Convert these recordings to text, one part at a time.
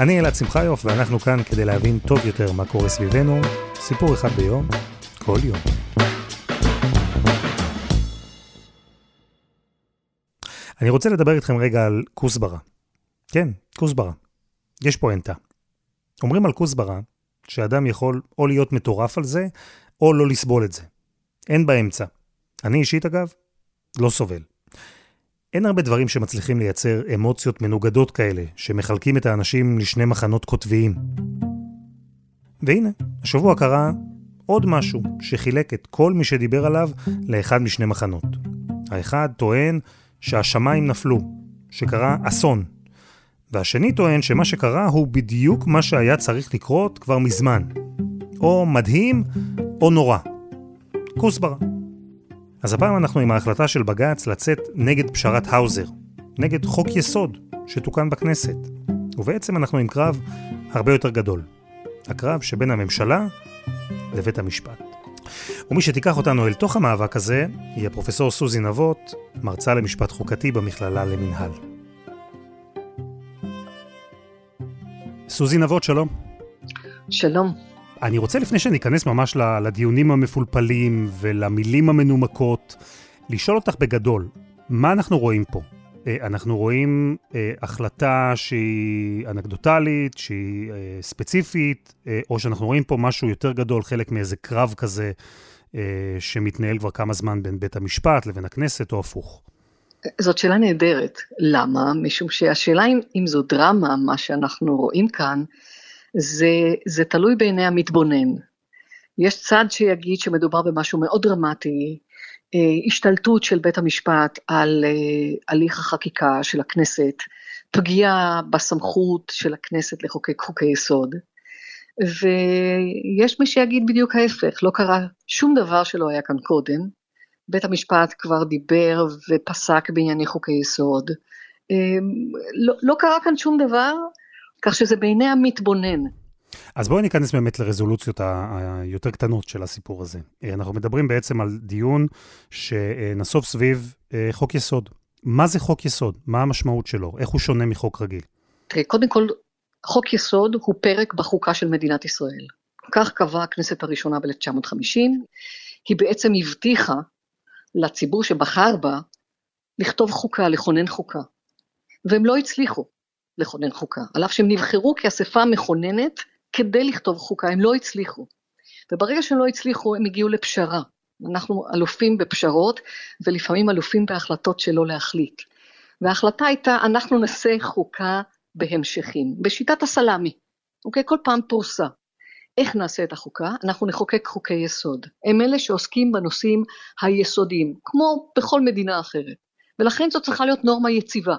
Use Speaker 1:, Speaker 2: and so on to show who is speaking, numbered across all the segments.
Speaker 1: אני אלעד שמחיוף, ואנחנו כאן כדי להבין טוב יותר מה קורה סביבנו, סיפור אחד ביום, כל יום. אני רוצה לדבר איתכם רגע על כוסברה. כן, כוסברה. יש פואנטה. אומרים על כוסברה שאדם יכול או להיות מטורף על זה, או לא לסבול את זה. אין באמצע. אני אישית, אגב, לא סובל. אין הרבה דברים שמצליחים לייצר אמוציות מנוגדות כאלה, שמחלקים את האנשים לשני מחנות קוטביים. והנה, השבוע קרה עוד משהו שחילק את כל מי שדיבר עליו לאחד משני מחנות. האחד טוען שהשמיים נפלו, שקרה אסון. והשני טוען שמה שקרה הוא בדיוק מה שהיה צריך לקרות כבר מזמן. או מדהים, או נורא. כוסברה. אז הפעם אנחנו עם ההחלטה של בג"ץ לצאת נגד פשרת האוזר, נגד חוק יסוד שתוקן בכנסת. ובעצם אנחנו עם קרב הרבה יותר גדול. הקרב שבין הממשלה לבית המשפט. ומי שתיקח אותנו אל תוך המאבק הזה, היא הפרופסור סוזי נבות, מרצה למשפט חוקתי במכללה למינהל. סוזי נבות, שלום.
Speaker 2: שלום.
Speaker 1: אני רוצה לפני שניכנס ממש לדיונים המפולפלים ולמילים המנומקות, לשאול אותך בגדול, מה אנחנו רואים פה? אה, אנחנו רואים אה, החלטה שהיא אנקדוטלית, שהיא אה, ספציפית, או שאנחנו רואים פה משהו יותר גדול, חלק מאיזה קרב כזה שמתנהל כבר כמה זמן בין בית המשפט לבין הכנסת, או הפוך.
Speaker 2: זאת שאלה נהדרת. למה? משום שהשאלה אם, אם זו דרמה, מה שאנחנו רואים כאן, זה, זה תלוי בעיני המתבונן. יש צד שיגיד שמדובר במשהו מאוד דרמטי, אה, השתלטות של בית המשפט על אה, הליך החקיקה של הכנסת, פגיעה בסמכות של הכנסת לחוקק חוקי יסוד, ויש מי שיגיד בדיוק ההפך, לא קרה שום דבר שלא היה כאן קודם, בית המשפט כבר דיבר ופסק בענייני חוקי יסוד, אה, לא, לא קרה כאן שום דבר, כך שזה בעיני המתבונן.
Speaker 1: אז בואי ניכנס באמת לרזולוציות היותר קטנות של הסיפור הזה. אנחנו מדברים בעצם על דיון שנסוב סביב אה, חוק יסוד. מה זה חוק יסוד? מה המשמעות שלו? איך הוא שונה מחוק רגיל?
Speaker 2: תראה, קודם כל, חוק יסוד הוא פרק בחוקה של מדינת ישראל. כך קבעה הכנסת הראשונה ב-1950. היא בעצם הבטיחה לציבור שבחר בה לכתוב חוקה, לכונן חוקה. והם לא הצליחו. לכונן חוקה, על אף שהם נבחרו כאספה מכוננת כדי לכתוב חוקה, הם לא הצליחו. וברגע שהם לא הצליחו הם הגיעו לפשרה. אנחנו אלופים בפשרות ולפעמים אלופים בהחלטות שלא להחליט. וההחלטה הייתה אנחנו נעשה חוקה בהמשכים, בשיטת הסלאמי, אוקיי? כל פעם פרוסה. איך נעשה את החוקה? אנחנו נחוקק חוקי יסוד. הם אלה שעוסקים בנושאים היסודיים, כמו בכל מדינה אחרת. ולכן זו צריכה להיות נורמה יציבה,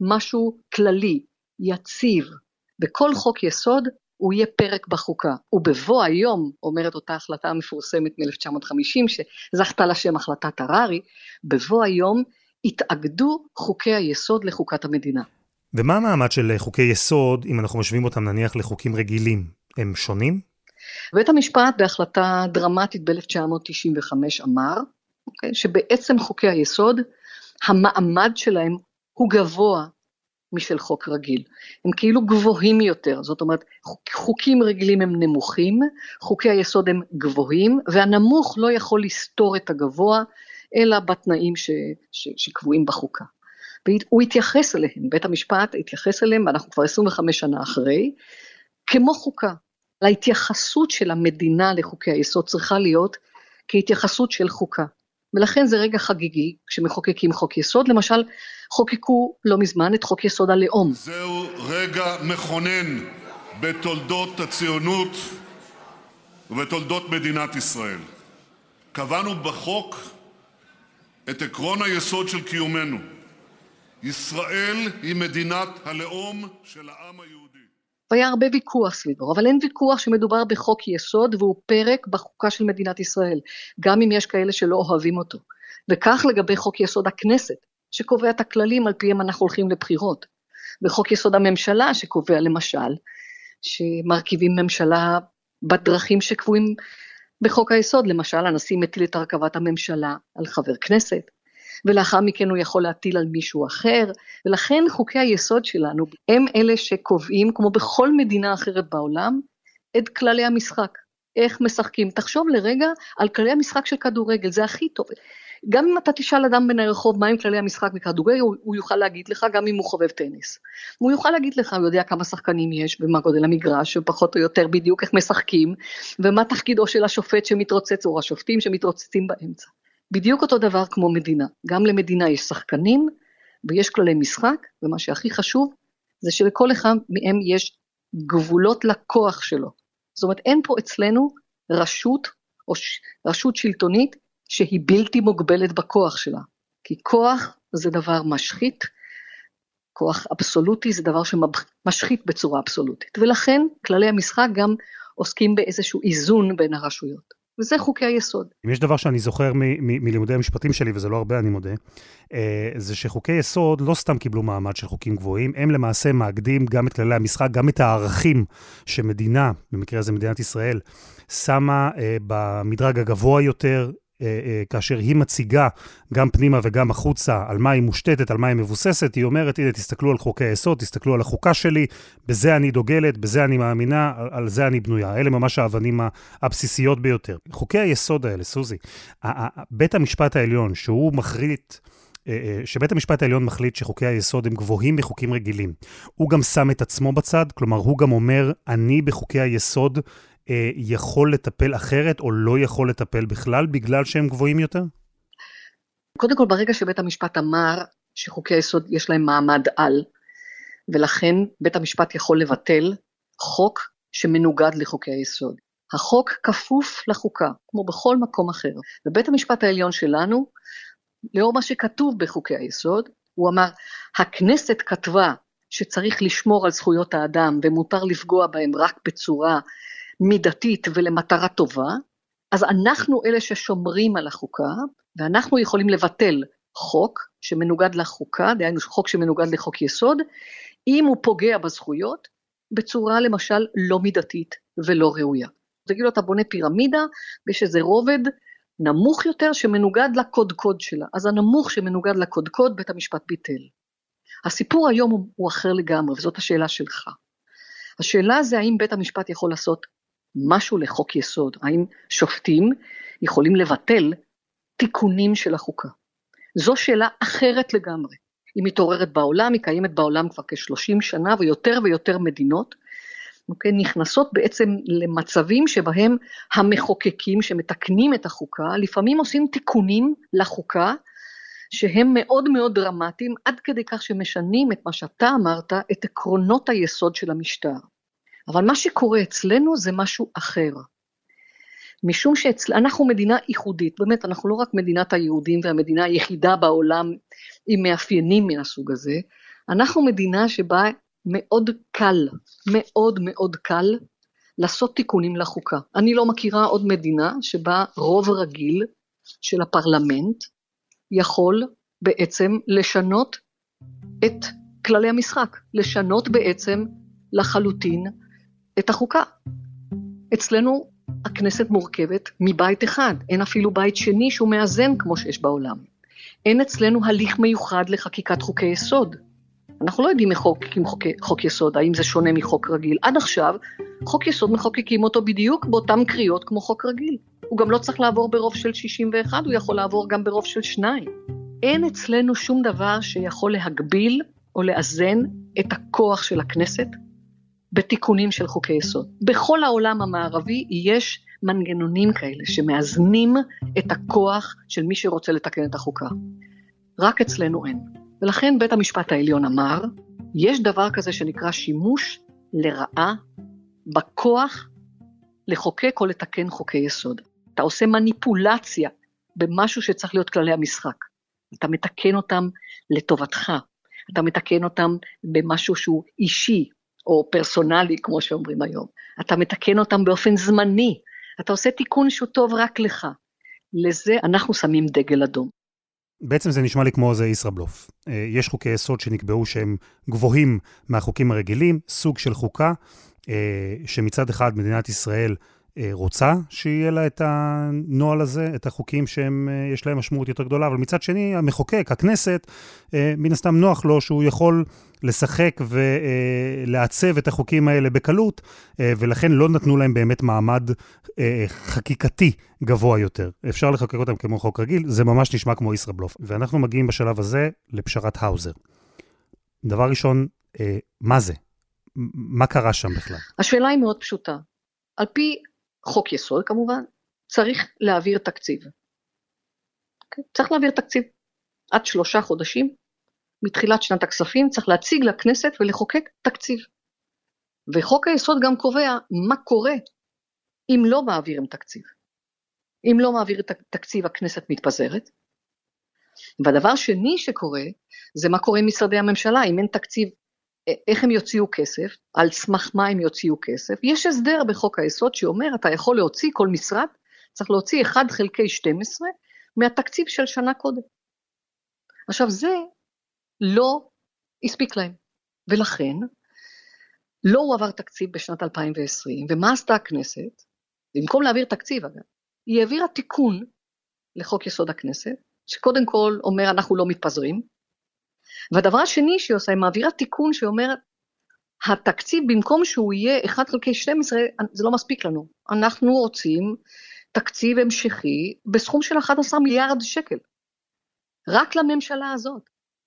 Speaker 2: משהו כללי, יציב. בכל חוק יסוד הוא יהיה פרק בחוקה. ובבוא היום, אומרת אותה החלטה המפורסמת מ-1950, שזכתה לשם החלטת הררי, בבוא היום התאגדו חוקי היסוד לחוקת המדינה.
Speaker 1: ומה המעמד של חוקי יסוד, אם אנחנו משווים אותם נניח לחוקים רגילים? הם שונים?
Speaker 2: בית המשפט בהחלטה דרמטית ב-1995 אמר, okay, אוקיי, שבעצם חוקי היסוד, המעמד שלהם הוא גבוה משל חוק רגיל. הם כאילו גבוהים יותר, זאת אומרת חוקים רגילים הם נמוכים, חוקי היסוד הם גבוהים, והנמוך לא יכול לסתור את הגבוה, אלא בתנאים ש, ש, שקבועים בחוקה. והוא התייחס אליהם, בית המשפט התייחס אליהם, ואנחנו כבר 25 שנה אחרי, כמו חוקה. להתייחסות של המדינה לחוקי היסוד צריכה להיות כהתייחסות של חוקה. ולכן זה רגע חגיגי כשמחוקקים חוק יסוד, למשל חוקקו לא מזמן את חוק יסוד הלאום.
Speaker 3: זהו רגע מכונן בתולדות הציונות ובתולדות מדינת ישראל. קבענו בחוק את עקרון היסוד של קיומנו. ישראל היא מדינת הלאום של העם היהודי.
Speaker 2: והיה הרבה ויכוח סביבו, אבל אין ויכוח שמדובר בחוק יסוד והוא פרק בחוקה של מדינת ישראל, גם אם יש כאלה שלא אוהבים אותו. וכך לגבי חוק יסוד הכנסת, שקובע את הכללים על פיהם אנחנו הולכים לבחירות. וחוק יסוד הממשלה שקובע למשל שמרכיבים ממשלה בדרכים שקבועים בחוק היסוד, למשל הנשיא מטיל את הרכבת הממשלה על חבר כנסת, ולאחר מכן הוא יכול להטיל על מישהו אחר, ולכן חוקי היסוד שלנו הם אלה שקובעים, כמו בכל מדינה אחרת בעולם, את כללי המשחק. איך משחקים. תחשוב לרגע על כללי המשחק של כדורגל, זה הכי טוב. גם אם אתה תשאל אדם בין הרחוב מהם כללי המשחק בכדורגל, הוא, הוא יוכל להגיד לך, גם אם הוא חובב טניס. הוא יוכל להגיד לך, הוא יודע כמה שחקנים יש, ומה גודל המגרש, ופחות או יותר בדיוק איך משחקים, ומה תפקידו של השופט שמתרוצץ, או השופטים שמתרוצצים באמצע. בדיוק אותו דבר כמו מדינה. גם למדינה יש שחקנים, ויש כללי משחק, ומה שהכי חשוב, זה שלכל אחד מהם יש גבולות לכוח שלו. זאת אומרת, אין פה אצלנו רשות, או ש... רשות שלטונית, שהיא בלתי מוגבלת בכוח שלה. כי כוח זה דבר משחית, כוח אבסולוטי זה דבר שמשחית בצורה אבסולוטית. ולכן כללי המשחק גם עוסקים באיזשהו איזון בין הרשויות. וזה חוקי היסוד.
Speaker 1: אם יש דבר שאני זוכר מלימודי המשפטים שלי, וזה לא הרבה, אני מודה, אה, זה שחוקי יסוד לא סתם קיבלו מעמד של חוקים גבוהים, הם למעשה מאגדים גם את כללי המשחק, גם את הערכים שמדינה, במקרה הזה מדינת ישראל, שמה אה, במדרג הגבוה יותר כאשר היא מציגה גם פנימה וגם החוצה על מה היא מושתתת, על מה היא מבוססת, היא אומרת, הנה, תסתכלו על חוקי היסוד, תסתכלו על החוקה שלי, בזה אני דוגלת, בזה אני מאמינה, על, על זה אני בנויה. אלה ממש האבנים הבסיסיות ביותר. חוקי היסוד האלה, סוזי, בית המשפט העליון, שהוא מחליט... אה, שבית המשפט העליון מחליט שחוקי היסוד הם גבוהים מחוקים רגילים. הוא גם שם את עצמו בצד, כלומר, הוא גם אומר, אני בחוקי היסוד אה, יכול לטפל אחרת או לא יכול לטפל בכלל בגלל שהם גבוהים יותר?
Speaker 2: קודם כל, ברגע שבית המשפט אמר שחוקי היסוד יש להם מעמד על, ולכן בית המשפט יכול לבטל חוק שמנוגד לחוקי היסוד. החוק כפוף לחוקה, כמו בכל מקום אחר. ובית המשפט העליון שלנו, לאור מה שכתוב בחוקי היסוד, הוא אמר, הכנסת כתבה שצריך לשמור על זכויות האדם ומותר לפגוע בהם רק בצורה מידתית ולמטרה טובה, אז אנחנו אלה ששומרים על החוקה, ואנחנו יכולים לבטל חוק שמנוגד לחוקה, דהיינו חוק שמנוגד לחוק יסוד, אם הוא פוגע בזכויות, בצורה למשל לא מידתית ולא ראויה. תגידו, אתה בונה פירמידה, ויש איזה רובד נמוך יותר שמנוגד לקודקוד שלה. אז הנמוך שמנוגד לקודקוד, בית המשפט ביטל. הסיפור היום הוא אחר לגמרי, וזאת השאלה שלך. השאלה זה האם בית המשפט יכול לעשות משהו לחוק יסוד, האם שופטים יכולים לבטל תיקונים של החוקה. זו שאלה אחרת לגמרי. היא מתעוררת בעולם, היא קיימת בעולם כבר כ-30 שנה ויותר ויותר מדינות, אוקיי, נכנסות בעצם למצבים שבהם המחוקקים שמתקנים את החוקה, לפעמים עושים תיקונים לחוקה שהם מאוד מאוד דרמטיים, עד כדי כך שמשנים את מה שאתה אמרת, את עקרונות היסוד של המשטר. אבל מה שקורה אצלנו זה משהו אחר. משום שאנחנו מדינה ייחודית, באמת, אנחנו לא רק מדינת היהודים והמדינה היחידה בעולם עם מאפיינים מן הסוג הזה, אנחנו מדינה שבה מאוד קל, מאוד מאוד קל, לעשות תיקונים לחוקה. אני לא מכירה עוד מדינה שבה רוב רגיל של הפרלמנט יכול בעצם לשנות את כללי המשחק, לשנות בעצם לחלוטין את החוקה. אצלנו הכנסת מורכבת מבית אחד, אין אפילו בית שני שהוא מאזן כמו שיש בעולם. אין אצלנו הליך מיוחד לחקיקת חוקי יסוד. אנחנו לא יודעים מחוקקים חוק, חוק יסוד, האם זה שונה מחוק רגיל. עד עכשיו, חוק יסוד מחוקקים אותו בדיוק באותן קריאות כמו חוק רגיל. הוא גם לא צריך לעבור ברוב של 61, הוא יכול לעבור גם ברוב של שניים. אין אצלנו שום דבר שיכול להגביל או לאזן את הכוח של הכנסת בתיקונים של חוקי יסוד. בכל העולם המערבי יש מנגנונים כאלה שמאזנים את הכוח של מי שרוצה לתקן את החוקה. רק אצלנו אין. ולכן בית המשפט העליון אמר, יש דבר כזה שנקרא שימוש לרעה בכוח לחוקק או לתקן חוקי יסוד. אתה עושה מניפולציה במשהו שצריך להיות כללי המשחק. אתה מתקן אותם לטובתך, אתה מתקן אותם במשהו שהוא אישי, או פרסונלי, כמו שאומרים היום. אתה מתקן אותם באופן זמני. אתה עושה תיקון שהוא טוב רק לך. לזה אנחנו שמים דגל אדום.
Speaker 1: בעצם זה נשמע לי כמו איזה ישראבלוף. אה, יש חוקי יסוד שנקבעו שהם גבוהים מהחוקים הרגילים, סוג של חוקה, אה, שמצד אחד מדינת ישראל רוצה שיהיה לה את הנוהל הזה, את החוקים שיש להם משמעות יותר גדולה, אבל מצד שני, המחוקק, הכנסת, מן הסתם נוח לו שהוא יכול לשחק ולעצב את החוקים האלה בקלות, ולכן לא נתנו להם באמת מעמד חקיקתי גבוה יותר. אפשר לחוקק אותם כמו חוק רגיל, זה ממש נשמע כמו ישראבלוף. ואנחנו מגיעים בשלב הזה לפשרת האוזר. דבר ראשון, מה זה? מה קרה שם בכלל?
Speaker 2: השאלה היא מאוד פשוטה. על פי חוק יסוד כמובן, צריך להעביר תקציב. Okay? אוקיי? צריך להעביר תקציב. עד שלושה חודשים מתחילת שנת הכספים צריך להציג לכנסת ולחוקק תקציב. וחוק היסוד גם קובע מה קורה אם לא מעבירים תקציב. אם לא מעביר את התקציב הכנסת מתפזרת. והדבר שני שקורה זה מה קורה עם משרדי הממשלה, אם אין תקציב איך הם יוציאו כסף, על סמך מה הם יוציאו כסף. יש הסדר בחוק היסוד שאומר, אתה יכול להוציא, כל משרד צריך להוציא 1 חלקי 12 מהתקציב של שנה קודם. עכשיו זה לא הספיק להם, ולכן לא הועבר תקציב בשנת 2020, ומה עשתה הכנסת? במקום להעביר תקציב אגב, היא העבירה תיקון לחוק יסוד הכנסת, שקודם כל אומר אנחנו לא מתפזרים, והדבר השני שהיא עושה, היא מעבירה תיקון שאומר, התקציב במקום שהוא יהיה 1 חלקי 12, זה לא מספיק לנו. אנחנו רוצים תקציב המשכי בסכום של 11 מיליארד שקל. רק לממשלה הזאת.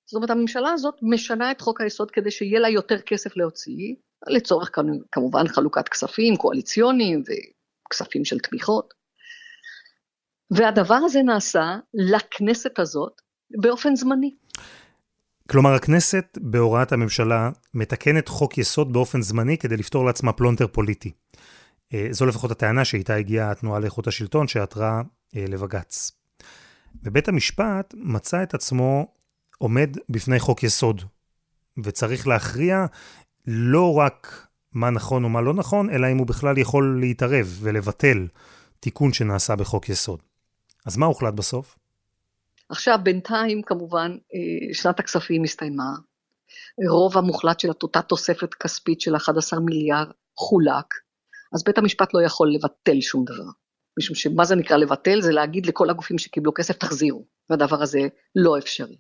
Speaker 2: זאת אומרת, הממשלה הזאת משנה את חוק היסוד כדי שיהיה לה יותר כסף להוציא, לצורך כמובן חלוקת כספים קואליציוניים וכספים של תמיכות. והדבר הזה נעשה לכנסת הזאת באופן זמני.
Speaker 1: כלומר, הכנסת, בהוראת הממשלה, מתקנת חוק יסוד באופן זמני כדי לפתור לעצמה פלונטר פוליטי. אה, זו לפחות הטענה שאיתה הגיעה התנועה לאיכות השלטון שעתרה אה, לבג"ץ. ובית המשפט מצא את עצמו עומד בפני חוק יסוד, וצריך להכריע לא רק מה נכון ומה לא נכון, אלא אם הוא בכלל יכול להתערב ולבטל תיקון שנעשה בחוק יסוד. אז מה הוחלט בסוף?
Speaker 2: עכשיו בינתיים כמובן אה, שנת הכספים הסתיימה, רוב המוחלט של אותה תוספת כספית של 11 מיליארד חולק, אז בית המשפט לא יכול לבטל שום דבר. משום שמה זה נקרא לבטל? זה להגיד לכל הגופים שקיבלו כסף תחזירו, והדבר הזה לא אפשרי.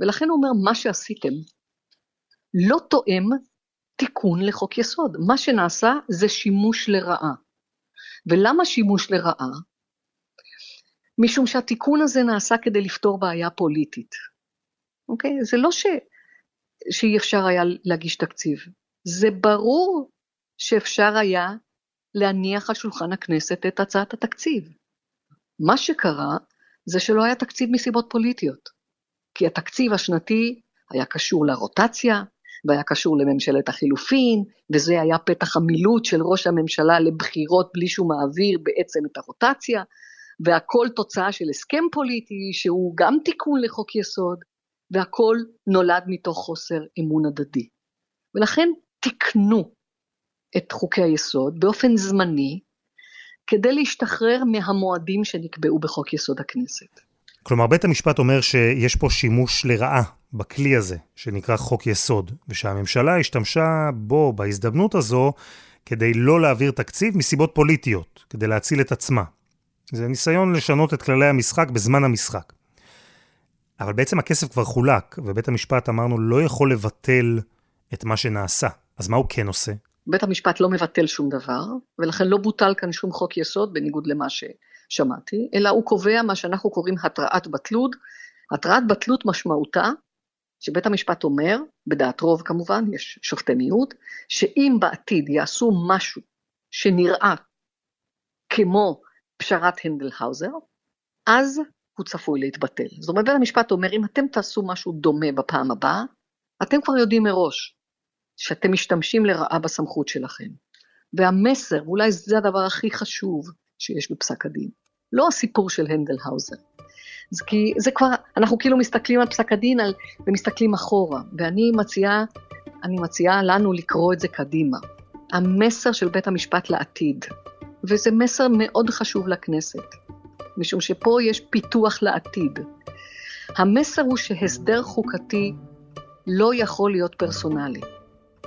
Speaker 2: ולכן הוא אומר, מה שעשיתם לא תואם תיקון לחוק יסוד. מה שנעשה זה שימוש לרעה. ולמה שימוש לרעה? משום שהתיקון הזה נעשה כדי לפתור בעיה פוליטית. אוקיי? זה לא ש... שאי אפשר היה להגיש תקציב, זה ברור שאפשר היה להניח על שולחן הכנסת את הצעת התקציב. מה שקרה זה שלא היה תקציב מסיבות פוליטיות, כי התקציב השנתי היה קשור לרוטציה, והיה קשור לממשלת החילופין, וזה היה פתח המילוט של ראש הממשלה לבחירות בלי שהוא מעביר בעצם את הרוטציה, והכל תוצאה של הסכם פוליטי שהוא גם תיקון לחוק יסוד, והכל נולד מתוך חוסר אמון הדדי. ולכן תיקנו את חוקי היסוד באופן זמני, כדי להשתחרר מהמועדים שנקבעו בחוק יסוד הכנסת.
Speaker 1: כלומר, בית המשפט אומר שיש פה שימוש לרעה בכלי הזה, שנקרא חוק יסוד, ושהממשלה השתמשה בו, בהזדמנות הזו, כדי לא להעביר תקציב מסיבות פוליטיות, כדי להציל את עצמה. זה ניסיון לשנות את כללי המשחק בזמן המשחק. אבל בעצם הכסף כבר חולק, ובית המשפט, אמרנו, לא יכול לבטל את מה שנעשה. אז מה הוא כן עושה?
Speaker 2: בית המשפט לא מבטל שום דבר, ולכן לא בוטל כאן שום חוק יסוד, בניגוד למה ששמעתי, אלא הוא קובע מה שאנחנו קוראים התראת בטלות. התראת בטלות משמעותה, שבית המשפט אומר, בדעת רוב כמובן, יש שופטי מיעוט, שאם בעתיד יעשו משהו שנראה כמו פשרת הנדלהאוזר, אז הוא צפוי להתבטל. זאת אומרת, בית המשפט אומר, אם אתם תעשו משהו דומה בפעם הבאה, אתם כבר יודעים מראש שאתם משתמשים לרעה בסמכות שלכם. והמסר, ואולי זה הדבר הכי חשוב שיש בפסק הדין, לא הסיפור של הנדלהאוזר. זה כי זה כבר, אנחנו כאילו מסתכלים על פסק הדין על, ומסתכלים אחורה, ואני מציעה, אני מציעה לנו לקרוא את זה קדימה. המסר של בית המשפט לעתיד, וזה מסר מאוד חשוב לכנסת, משום שפה יש פיתוח לעתיד. המסר הוא שהסדר חוקתי לא יכול להיות פרסונלי,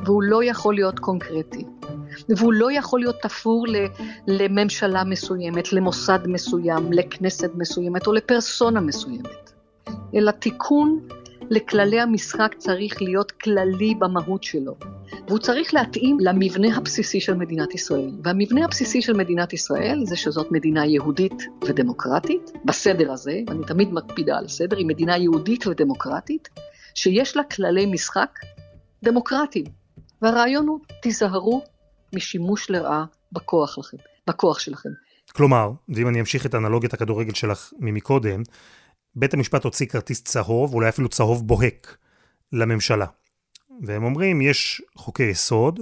Speaker 2: והוא לא יכול להיות קונקרטי, והוא לא יכול להיות תפור לממשלה מסוימת, למוסד מסוים, לכנסת מסוימת או לפרסונה מסוימת, אלא תיקון לכללי המשחק צריך להיות כללי במהות שלו, והוא צריך להתאים למבנה הבסיסי של מדינת ישראל. והמבנה הבסיסי של מדינת ישראל זה שזאת מדינה יהודית ודמוקרטית, בסדר הזה, ואני תמיד מקפידה על הסדר, היא מדינה יהודית ודמוקרטית, שיש לה כללי משחק דמוקרטיים. והרעיון הוא, תיזהרו משימוש לרעה בכוח לכם, בכוח שלכם.
Speaker 1: כלומר, ואם אני אמשיך את אנלוגיית הכדורגל שלך ממקודם, בית המשפט הוציא כרטיס צהוב, אולי אפילו צהוב בוהק, לממשלה. והם אומרים, יש חוקי יסוד,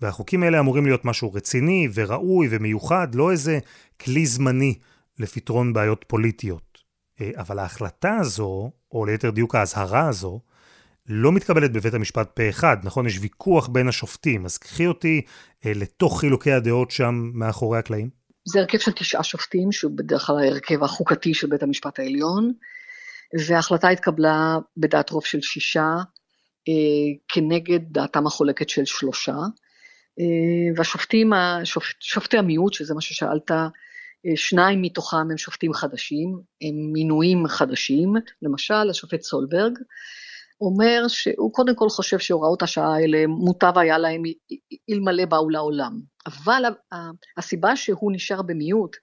Speaker 1: והחוקים האלה אמורים להיות משהו רציני וראוי ומיוחד, לא איזה כלי זמני לפתרון בעיות פוליטיות. אה, אבל ההחלטה הזו, או ליתר דיוק האזהרה הזו, לא מתקבלת בבית המשפט פה אחד, נכון? יש ויכוח בין השופטים. אז קחי אותי אה, לתוך חילוקי הדעות שם מאחורי הקלעים.
Speaker 2: זה הרכב של תשעה שופטים, שהוא בדרך כלל ההרכב החוקתי של בית המשפט העליון, וההחלטה התקבלה בדעת רוב של שישה, כנגד דעתם החולקת של שלושה. אה, והשופטים, שופ, שופטי המיעוט, שזה מה ששאלת, אה, שניים מתוכם הם שופטים חדשים, הם מינויים חדשים, למשל השופט סולברג, אומר שהוא קודם כל חושב שהוראות השעה האלה מוטב היה להם אלמלא באו לעולם. אבל הסיבה שהוא נשאר במיעוט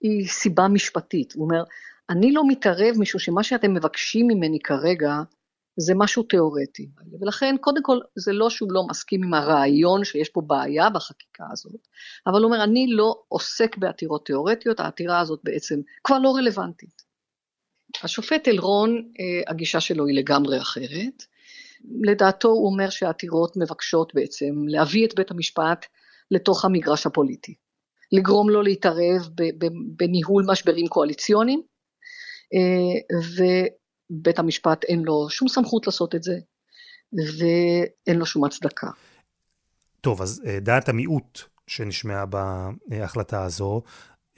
Speaker 2: היא סיבה משפטית. הוא אומר, אני לא מתערב משום שמה שאתם מבקשים ממני כרגע זה משהו תיאורטי. ולכן קודם כל זה לא שהוא לא מסכים עם הרעיון שיש פה בעיה בחקיקה הזאת, אבל הוא אומר אני לא עוסק בעתירות תיאורטיות, העתירה הזאת בעצם כבר לא רלוונטית. השופט אלרון, אה, הגישה שלו היא לגמרי אחרת. לדעתו הוא אומר שהעתירות מבקשות בעצם להביא את בית המשפט לתוך המגרש הפוליטי, לגרום לו להתערב בניהול משברים קואליציוניים, ובית המשפט אין לו שום סמכות לעשות את זה, ואין לו שום הצדקה.
Speaker 1: טוב, אז אה, דעת המיעוט שנשמעה בהחלטה הזו,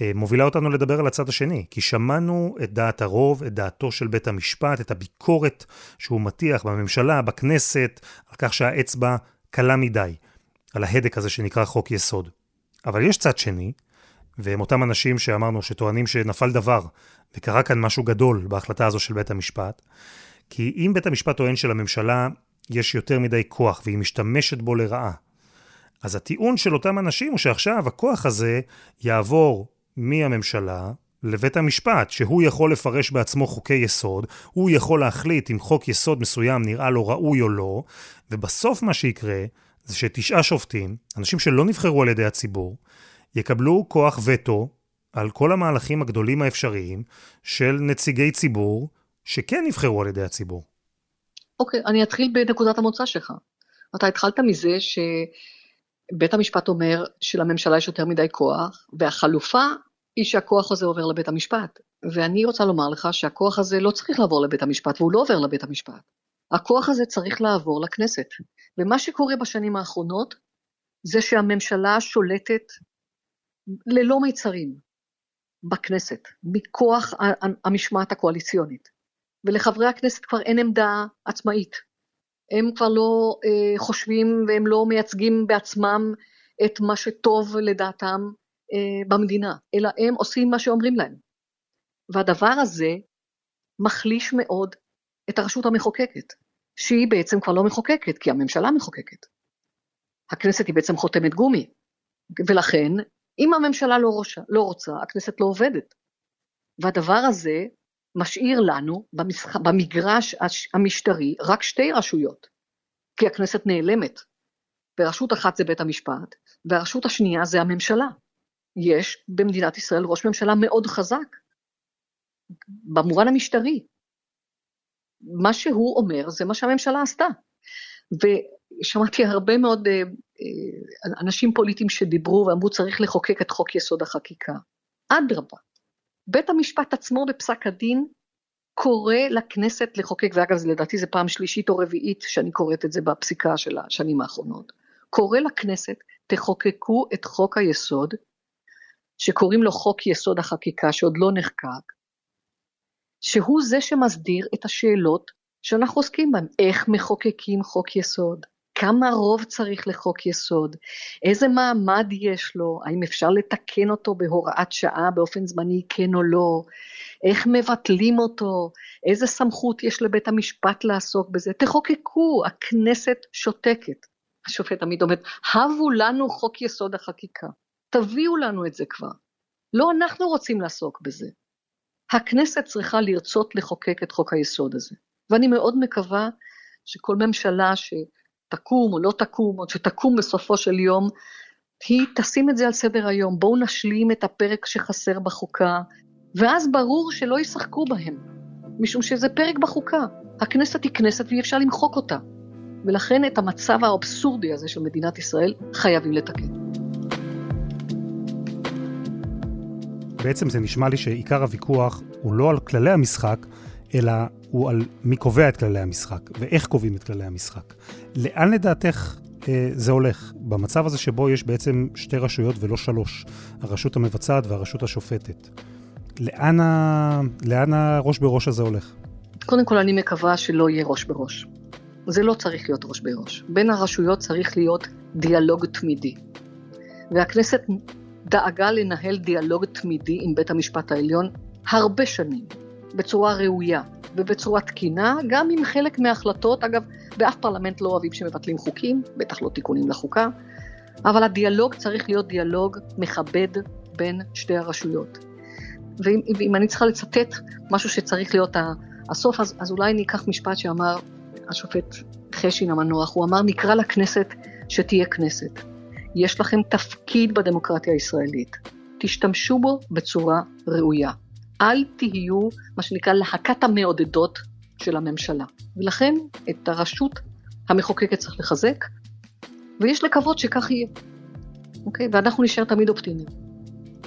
Speaker 1: אה, מובילה אותנו לדבר על הצד השני, כי שמענו את דעת הרוב, את דעתו של בית המשפט, את הביקורת שהוא מטיח בממשלה, בכנסת, על כך שהאצבע קלה מדי, על ההדק הזה שנקרא חוק יסוד. אבל יש צד שני, והם אותם אנשים שאמרנו שטוענים שנפל דבר, וקרה כאן משהו גדול בהחלטה הזו של בית המשפט, כי אם בית המשפט טוען שלממשלה יש יותר מדי כוח והיא משתמשת בו לרעה, אז הטיעון של אותם אנשים הוא שעכשיו הכוח הזה יעבור מהממשלה לבית המשפט, שהוא יכול לפרש בעצמו חוקי יסוד, הוא יכול להחליט אם חוק יסוד מסוים נראה לו ראוי או לא, ובסוף מה שיקרה זה שתשעה שופטים, אנשים שלא נבחרו על ידי הציבור, יקבלו כוח וטו על כל המהלכים הגדולים האפשריים של נציגי ציבור שכן נבחרו על ידי הציבור.
Speaker 2: אוקיי, okay, אני אתחיל בנקודת המוצא שלך. אתה התחלת מזה ש... בית המשפט אומר שלממשלה יש יותר מדי כוח, והחלופה היא שהכוח הזה עובר לבית המשפט. ואני רוצה לומר לך שהכוח הזה לא צריך לעבור לבית המשפט, והוא לא עובר לבית המשפט. הכוח הזה צריך לעבור לכנסת. ומה שקורה בשנים האחרונות, זה שהממשלה שולטת ללא מיצרים בכנסת, מכוח המשמעת הקואליציונית. ולחברי הכנסת כבר אין עמדה עצמאית. הם כבר לא אה, חושבים והם לא מייצגים בעצמם את מה שטוב לדעתם אה, במדינה, אלא הם עושים מה שאומרים להם. והדבר הזה מחליש מאוד את הרשות המחוקקת, שהיא בעצם כבר לא מחוקקת, כי הממשלה מחוקקת. הכנסת היא בעצם חותמת גומי, ולכן אם הממשלה לא, רוצה, לא רוצה, הכנסת לא עובדת. והדבר הזה משאיר לנו במשח... במגרש המשטרי רק שתי רשויות, כי הכנסת נעלמת. ורשות אחת זה בית המשפט, והרשות השנייה זה הממשלה. יש במדינת ישראל ראש ממשלה מאוד חזק, במובן המשטרי. מה שהוא אומר זה מה שהממשלה עשתה. ושמעתי הרבה מאוד אה, אה, אנשים פוליטיים שדיברו ואמרו צריך לחוקק את חוק יסוד החקיקה. אדרבה, בית המשפט עצמו בפסק הדין קורא לכנסת לחוקק, ואגב לדעתי זה פעם שלישית או רביעית שאני קוראת את זה בפסיקה של השנים האחרונות, קורא לכנסת תחוקקו את חוק היסוד, שקוראים לו חוק יסוד החקיקה שעוד לא נחקק, שהוא זה שמסדיר את השאלות שאנחנו עוסקים בהן, איך מחוקקים חוק יסוד, כמה רוב צריך לחוק יסוד, איזה מעמד יש לו, האם אפשר לתקן אותו בהוראת שעה באופן זמני כן או לא, איך מבטלים אותו, איזה סמכות יש לבית המשפט לעסוק בזה, תחוקקו, הכנסת שותקת. השופט תמיד אומר, הבו לנו חוק יסוד החקיקה, תביאו לנו את זה כבר. לא אנחנו רוצים לעסוק בזה. הכנסת צריכה לרצות לחוקק את חוק היסוד הזה. ואני מאוד מקווה שכל ממשלה שתקום או לא תקום, או שתקום בסופו של יום, היא תשים את זה על סדר היום. בואו נשלים את הפרק שחסר בחוקה, ואז ברור שלא ישחקו בהם, משום שזה פרק בחוקה. הכנסת היא כנסת ואי אפשר למחוק אותה. ולכן את המצב האבסורדי הזה של מדינת ישראל חייבים לתקן.
Speaker 1: בעצם זה נשמע לי שעיקר הוויכוח הוא לא על כללי המשחק, אלא הוא על מי קובע את כללי המשחק, ואיך קובעים את כללי המשחק. לאן לדעתך אה, זה הולך? במצב הזה שבו יש בעצם שתי רשויות ולא שלוש, הרשות המבצעת והרשות השופטת. לאן, ה... לאן הראש בראש הזה הולך?
Speaker 2: קודם כל אני מקווה שלא יהיה ראש בראש. זה לא צריך להיות ראש בראש. בין הרשויות צריך להיות דיאלוג תמידי. והכנסת דאגה לנהל דיאלוג תמידי עם בית המשפט העליון הרבה שנים, בצורה ראויה ובצורה תקינה, גם עם חלק מההחלטות, אגב, באף פרלמנט לא אוהבים שמבטלים חוקים, בטח לא תיקונים לחוקה, אבל הדיאלוג צריך להיות דיאלוג מכבד בין שתי הרשויות. ואם, ואם אני צריכה לצטט משהו שצריך להיות הסוף, אז, אז אולי אני אקח משפט שאמר השופט חשין המנוח, הוא אמר נקרא לכנסת שתהיה כנסת. יש לכם תפקיד בדמוקרטיה הישראלית, תשתמשו בו בצורה ראויה. אל תהיו מה שנקרא להקת המעודדות של הממשלה. ולכן את הרשות המחוקקת צריך לחזק, ויש לקוות שכך יהיה. אוקיי? ואנחנו נשאר תמיד אופטימיים.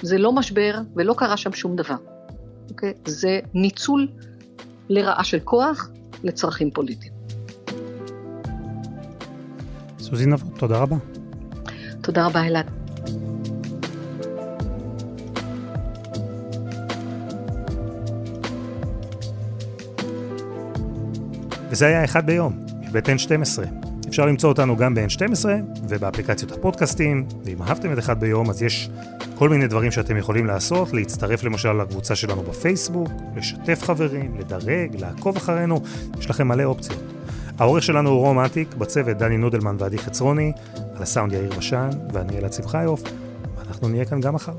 Speaker 2: זה לא משבר ולא קרה שם שום דבר. אוקיי? זה ניצול לרעה של כוח לצרכים פוליטיים.
Speaker 1: סוזי נבות, תודה רבה.
Speaker 2: תודה רבה, אלעד.
Speaker 1: וזה היה אחד ביום, מבית N12. אפשר למצוא אותנו גם ב-N12 ובאפליקציות הפודקאסטים, ואם אהבתם את אחד ביום אז יש כל מיני דברים שאתם יכולים לעשות, להצטרף למשל לקבוצה שלנו בפייסבוק, לשתף חברים, לדרג, לעקוב אחרינו, יש לכם מלא אופציות. העורך שלנו הוא רום אטיק, בצוות דני נודלמן ועדי חצרוני, על הסאונד יאיר בשן, ואני אלעד שמחיוף, ואנחנו נהיה כאן גם מחר.